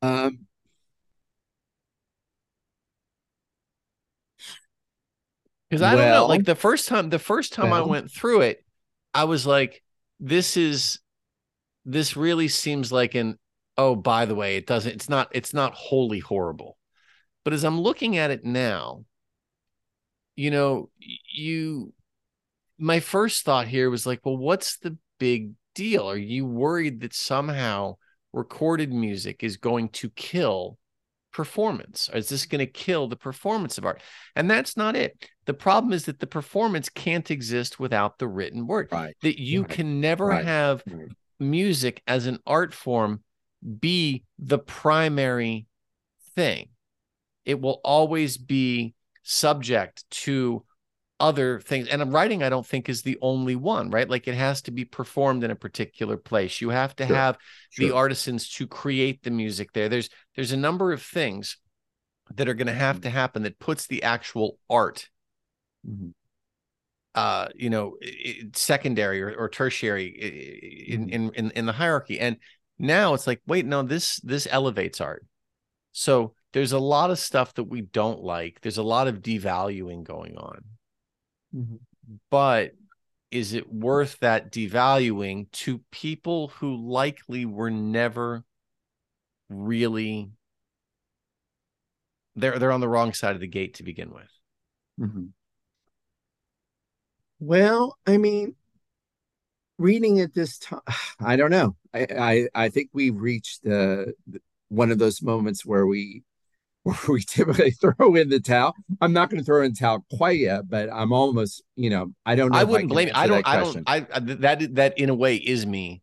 [SPEAKER 3] Um,
[SPEAKER 1] because I well, don't know, like the first time, the first time well, I went through it, I was like, "This is, this really seems like an oh, by the way, it doesn't, it's not, it's not wholly horrible. But as I'm looking at it now, you know, you, my first thought here was like, well, what's the big deal? Are you worried that somehow recorded music is going to kill performance? Or is this going to kill the performance of art? And that's not it. The problem is that the performance can't exist without the written word.
[SPEAKER 3] Right.
[SPEAKER 1] That you
[SPEAKER 3] right.
[SPEAKER 1] can never right. have music as an art form be the primary thing. It will always be subject to other things. And writing, I don't think, is the only one, right? Like it has to be performed in a particular place. You have to sure. have sure. the artisans to create the music there. There's there's a number of things that are going to have to happen that puts the actual art mm-hmm. uh you know secondary or, or tertiary in, mm-hmm. in in in the hierarchy and now it's like, wait, no, this this elevates art. So there's a lot of stuff that we don't like. There's a lot of devaluing going on. Mm-hmm. But is it worth that devaluing to people who likely were never really they're they're on the wrong side of the gate to begin with.
[SPEAKER 3] Mm-hmm. Well, I mean, reading at this time, I don't know. I, I, I think we've reached uh, one of those moments where we where we typically throw in the towel. I'm not going to throw in the towel quite yet, but I'm almost, you know, I don't know.
[SPEAKER 1] I wouldn't I blame. I don't. I don't. I that that in a way is me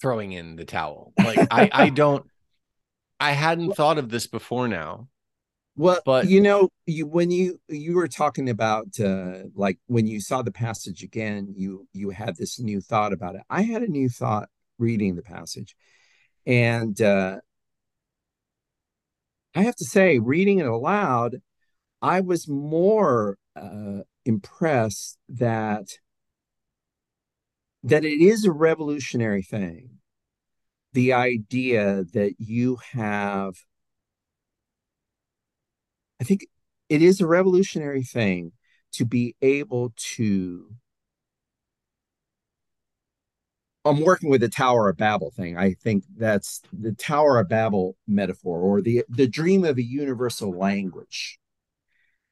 [SPEAKER 1] throwing in the towel. Like I I don't. I hadn't thought of this before now.
[SPEAKER 3] Well, but you know, you when you you were talking about uh like when you saw the passage again, you you had this new thought about it. I had a new thought reading the passage. And uh, I have to say, reading it aloud, I was more uh, impressed that that it is a revolutionary thing. The idea that you have, I think it is a revolutionary thing to be able to I'm working with the Tower of Babel thing. I think that's the Tower of Babel metaphor or the the dream of a universal language.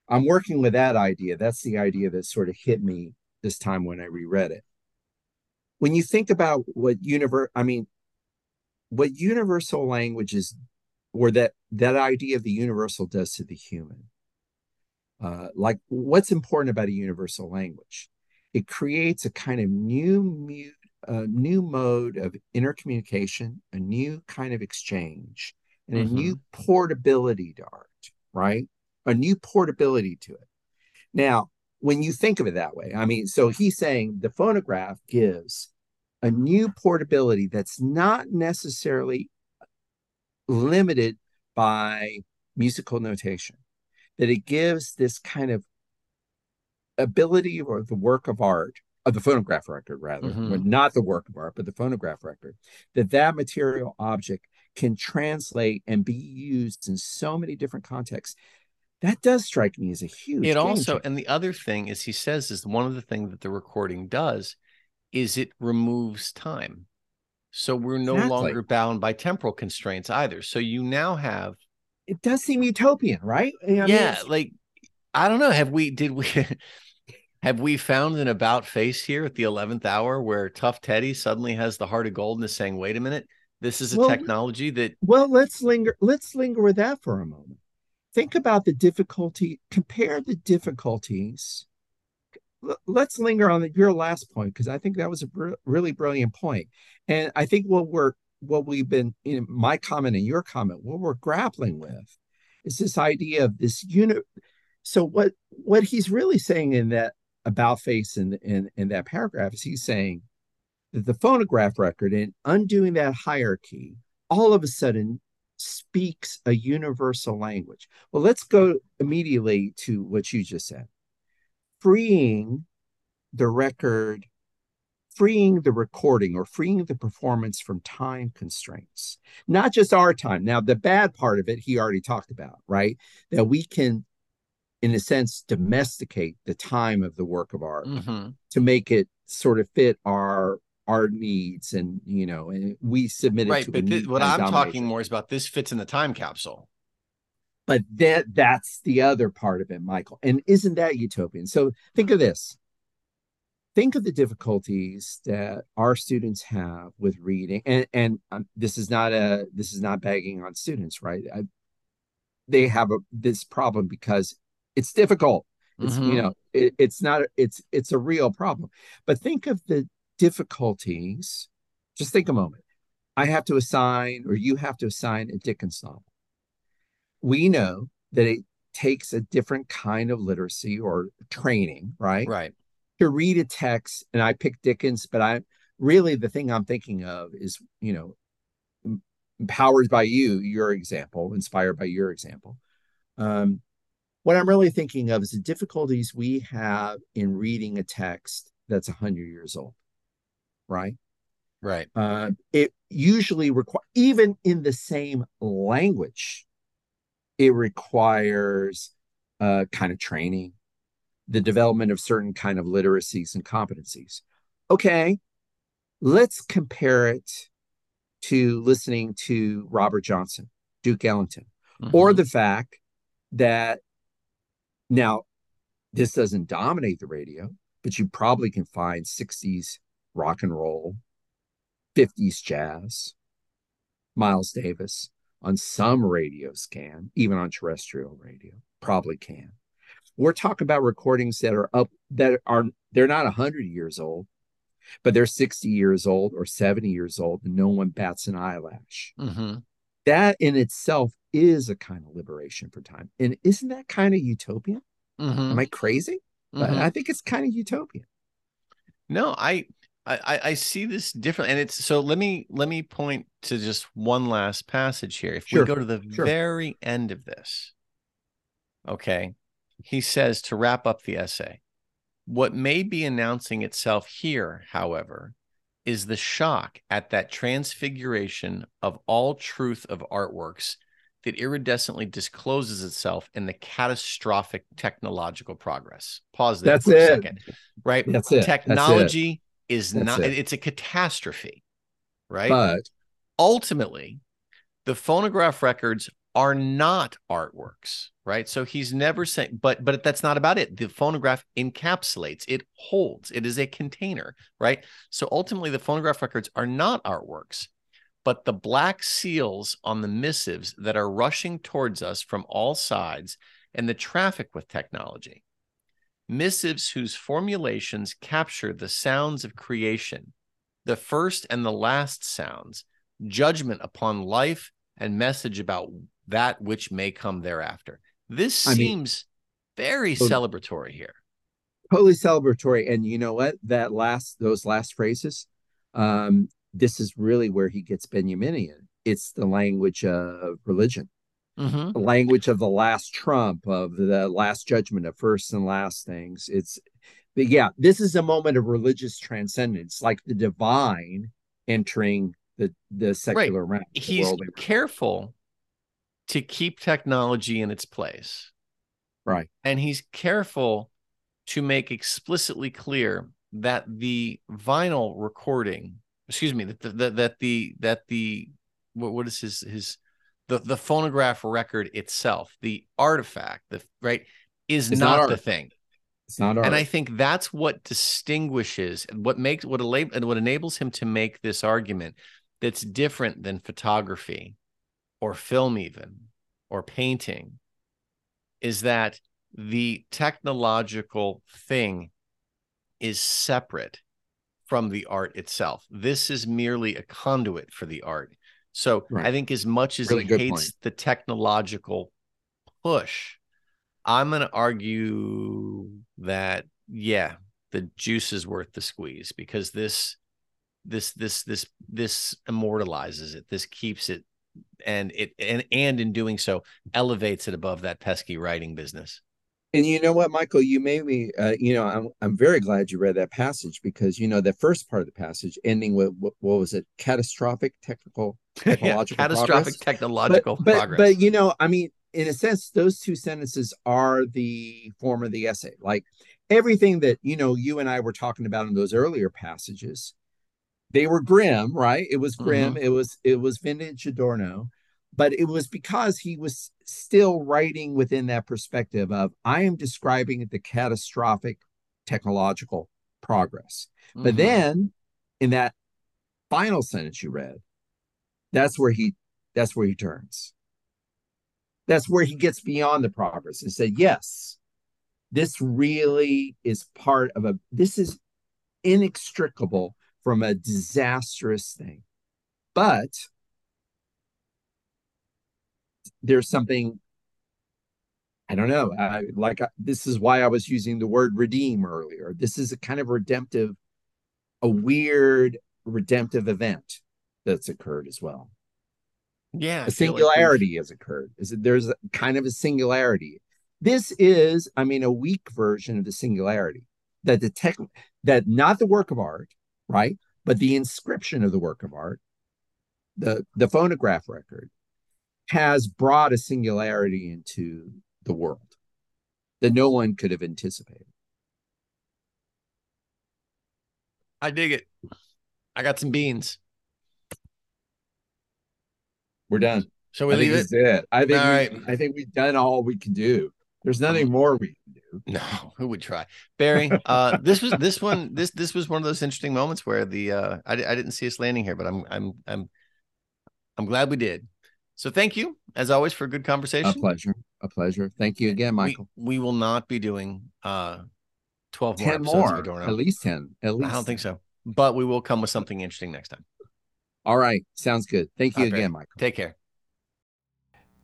[SPEAKER 3] I'm working with that idea. That's the idea that sort of hit me this time when I reread it. When you think about what universe, I mean, what universal language is, or that that idea of the universal does to the human. Uh, like, what's important about a universal language? It creates a kind of new mute a new mode of intercommunication, a new kind of exchange, and mm-hmm. a new portability to art, right? A new portability to it. Now, when you think of it that way, I mean, so he's saying the phonograph gives a new portability that's not necessarily limited by musical notation, that it gives this kind of ability or the work of art of the phonograph record rather mm-hmm. not the work of art but the phonograph record that that material object can translate and be used in so many different contexts. That does strike me as a huge
[SPEAKER 1] it also and the other thing is he says is one of the things that the recording does is it removes time. So we're no exactly. longer bound by temporal constraints either. So you now have
[SPEAKER 3] it does seem utopian right?
[SPEAKER 1] I mean, yeah like i don't know. Have we did we have we found an about face here at the 11th hour where Tough Teddy suddenly has the heart of gold and is saying, wait a minute, this is a well, technology that.
[SPEAKER 3] Well, let's linger. Let's linger with that for a moment. Think about the difficulty, compare the difficulties. Let's linger on the, your last point because I think that was a br- really brilliant point. And I think what we're what we've been in you know, my comment and your comment, what we're grappling with is this idea of this unit. So what what he's really saying in that about face in, in, in that paragraph is he's saying that the phonograph record in undoing that hierarchy all of a sudden speaks a universal language. Well, let's go immediately to what you just said. Freeing the record, freeing the recording or freeing the performance from time constraints, not just our time. Now, the bad part of it, he already talked about, right? That we can in a sense, domesticate the time of the work of art mm-hmm. to make it sort of fit our our needs and you know and we submit it right
[SPEAKER 1] but th- what i'm talking more is about this fits in the time capsule.
[SPEAKER 3] But that that's the other part of it michael and isn't that utopian? So think of this. Think of the difficulties that our students have with reading and and um, this is not a this is not bagging on students right? I, they have a, this problem because it's difficult. It's mm-hmm. you know, it, it's not it's it's a real problem. But think of the difficulties. Just think a moment. I have to assign, or you have to assign a Dickens novel. We know that it takes a different kind of literacy or training, right?
[SPEAKER 1] Right.
[SPEAKER 3] To read a text, and I pick Dickens, but I really the thing I'm thinking of is, you know, empowered by you, your example, inspired by your example. Um, what I'm really thinking of is the difficulties we have in reading a text that's 100 years old, right?
[SPEAKER 1] Right.
[SPEAKER 3] Uh, it usually requires, even in the same language, it requires uh, kind of training, the development of certain kind of literacies and competencies. Okay, let's compare it to listening to Robert Johnson, Duke Ellington, mm-hmm. or the fact that now, this doesn't dominate the radio, but you probably can find 60s rock and roll, 50s jazz, Miles Davis on some radio scan, even on terrestrial radio, probably can. We're talking about recordings that are up that are they're not 100 years old, but they're 60 years old or 70 years old and no one bats an eyelash. Mm-hmm. That in itself is a kind of liberation for time. And isn't that kind of utopian? Mm-hmm. Am I crazy? Mm-hmm. But I think it's kind of utopian.
[SPEAKER 1] No, I I, I see this different, and it's so. Let me let me point to just one last passage here. If sure. we go to the sure. very end of this, okay, he says to wrap up the essay, what may be announcing itself here, however, is the shock at that transfiguration of all truth of artworks that iridescently discloses itself in the catastrophic technological progress. Pause there
[SPEAKER 3] That's for it.
[SPEAKER 1] a second. Right?
[SPEAKER 3] That's it.
[SPEAKER 1] Technology
[SPEAKER 3] That's
[SPEAKER 1] it. is That's not it. it's a catastrophe. Right?
[SPEAKER 3] But
[SPEAKER 1] ultimately, the phonograph records are not artworks, right? So he's never saying, but but that's not about it. The phonograph encapsulates, it holds, it is a container, right? So ultimately, the phonograph records are not artworks, but the black seals on the missives that are rushing towards us from all sides and the traffic with technology. Missives whose formulations capture the sounds of creation, the first and the last sounds, judgment upon life and message about that which may come thereafter. This I seems mean, very celebratory here.
[SPEAKER 3] Totally celebratory. And you know what? That last, those last phrases, um, this is really where he gets Benjaminian. It's the language of religion, mm-hmm. the language of the last trump, of the last judgment, of first and last things. It's, but yeah, this is a moment of religious transcendence, like the divine entering the the secular
[SPEAKER 1] right. realm. He's careful to keep technology in its place.
[SPEAKER 3] Right.
[SPEAKER 1] And he's careful to make explicitly clear that the vinyl recording, excuse me, that the, that, that the that the what, what is his his the the phonograph record itself, the artifact, the right is it's not, not the thing.
[SPEAKER 3] It's not art.
[SPEAKER 1] And I think that's what distinguishes what makes what and what enables him to make this argument that's different than photography or film, even or painting, is that the technological thing is separate from the art itself. This is merely a conduit for the art. So right. I think as much as really he hates point. the technological push, I'm going to argue that yeah, the juice is worth the squeeze because this this this this this immortalizes it. This keeps it and it and and in doing so elevates it above that pesky writing business
[SPEAKER 3] and you know what michael you made me uh, you know I'm, I'm very glad you read that passage because you know the first part of the passage ending with what, what was it catastrophic technical
[SPEAKER 1] technological yeah, catastrophic progress. technological
[SPEAKER 3] but,
[SPEAKER 1] progress
[SPEAKER 3] but you know i mean in a sense those two sentences are the form of the essay like everything that you know you and i were talking about in those earlier passages they were grim, right? It was grim. Mm-hmm. It was it was vintage Adorno, but it was because he was still writing within that perspective of I am describing the catastrophic technological progress. Mm-hmm. But then in that final sentence you read, that's where he that's where he turns. That's where he gets beyond the progress and said, yes, this really is part of a this is inextricable from a disastrous thing. But there's something I don't know. I, like I, this is why I was using the word redeem earlier. This is a kind of redemptive, a weird redemptive event that's occurred as well.
[SPEAKER 1] Yeah,
[SPEAKER 3] a singularity like has occurred. Is it there's a, kind of a singularity. This is, I mean, a weak version of the singularity that the tech that not the work of art, right? But the inscription of the work of art, the, the phonograph record, has brought a singularity into the world that no one could have anticipated.
[SPEAKER 1] I dig it. I got some beans.
[SPEAKER 3] We're done.
[SPEAKER 1] So we I leave
[SPEAKER 3] it? it? I think all we, right. I think we've done all we can do. There's nothing more we can do.
[SPEAKER 1] No, who would try? Barry, uh, this was this one. This this was one of those interesting moments where the uh, I, I didn't see us landing here, but I'm I'm I'm I'm glad we did. So thank you as always for a good conversation.
[SPEAKER 3] A pleasure. A pleasure. Thank you again, Michael.
[SPEAKER 1] We, we will not be doing uh 12
[SPEAKER 3] 10
[SPEAKER 1] more,
[SPEAKER 3] more. At least 10. At least
[SPEAKER 1] I don't think so. But we will come with something interesting next time.
[SPEAKER 3] All right. Sounds good. Thank you again, Michael.
[SPEAKER 1] Take care.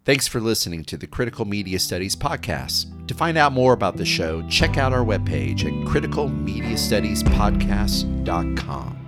[SPEAKER 3] Thanks for listening to the Critical Media Studies podcast. To find out more about the show, check out our webpage at criticalmediastudiespodcast.com.